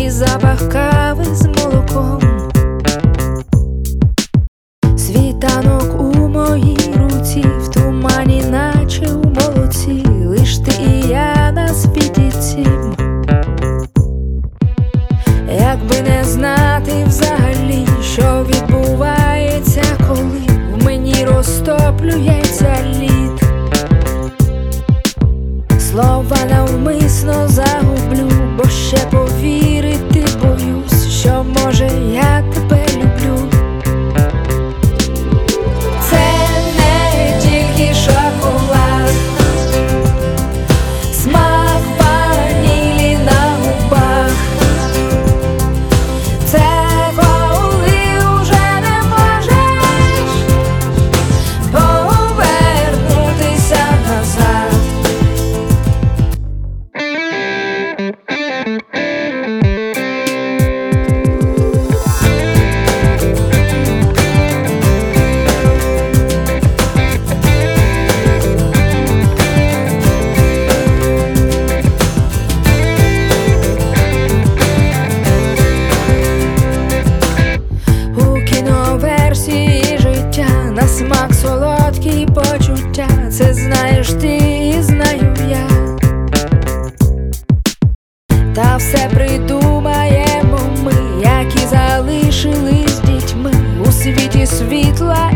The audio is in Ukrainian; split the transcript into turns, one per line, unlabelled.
і запах кави з молоком, світанок у моїй руці, в тумані, наче у молоці, лиш ти і я на світі цім якби не знати взагалі, що відбувається, коли в мені розтоплюється лід. Слова навмисно загублю, бо ще пові. tua.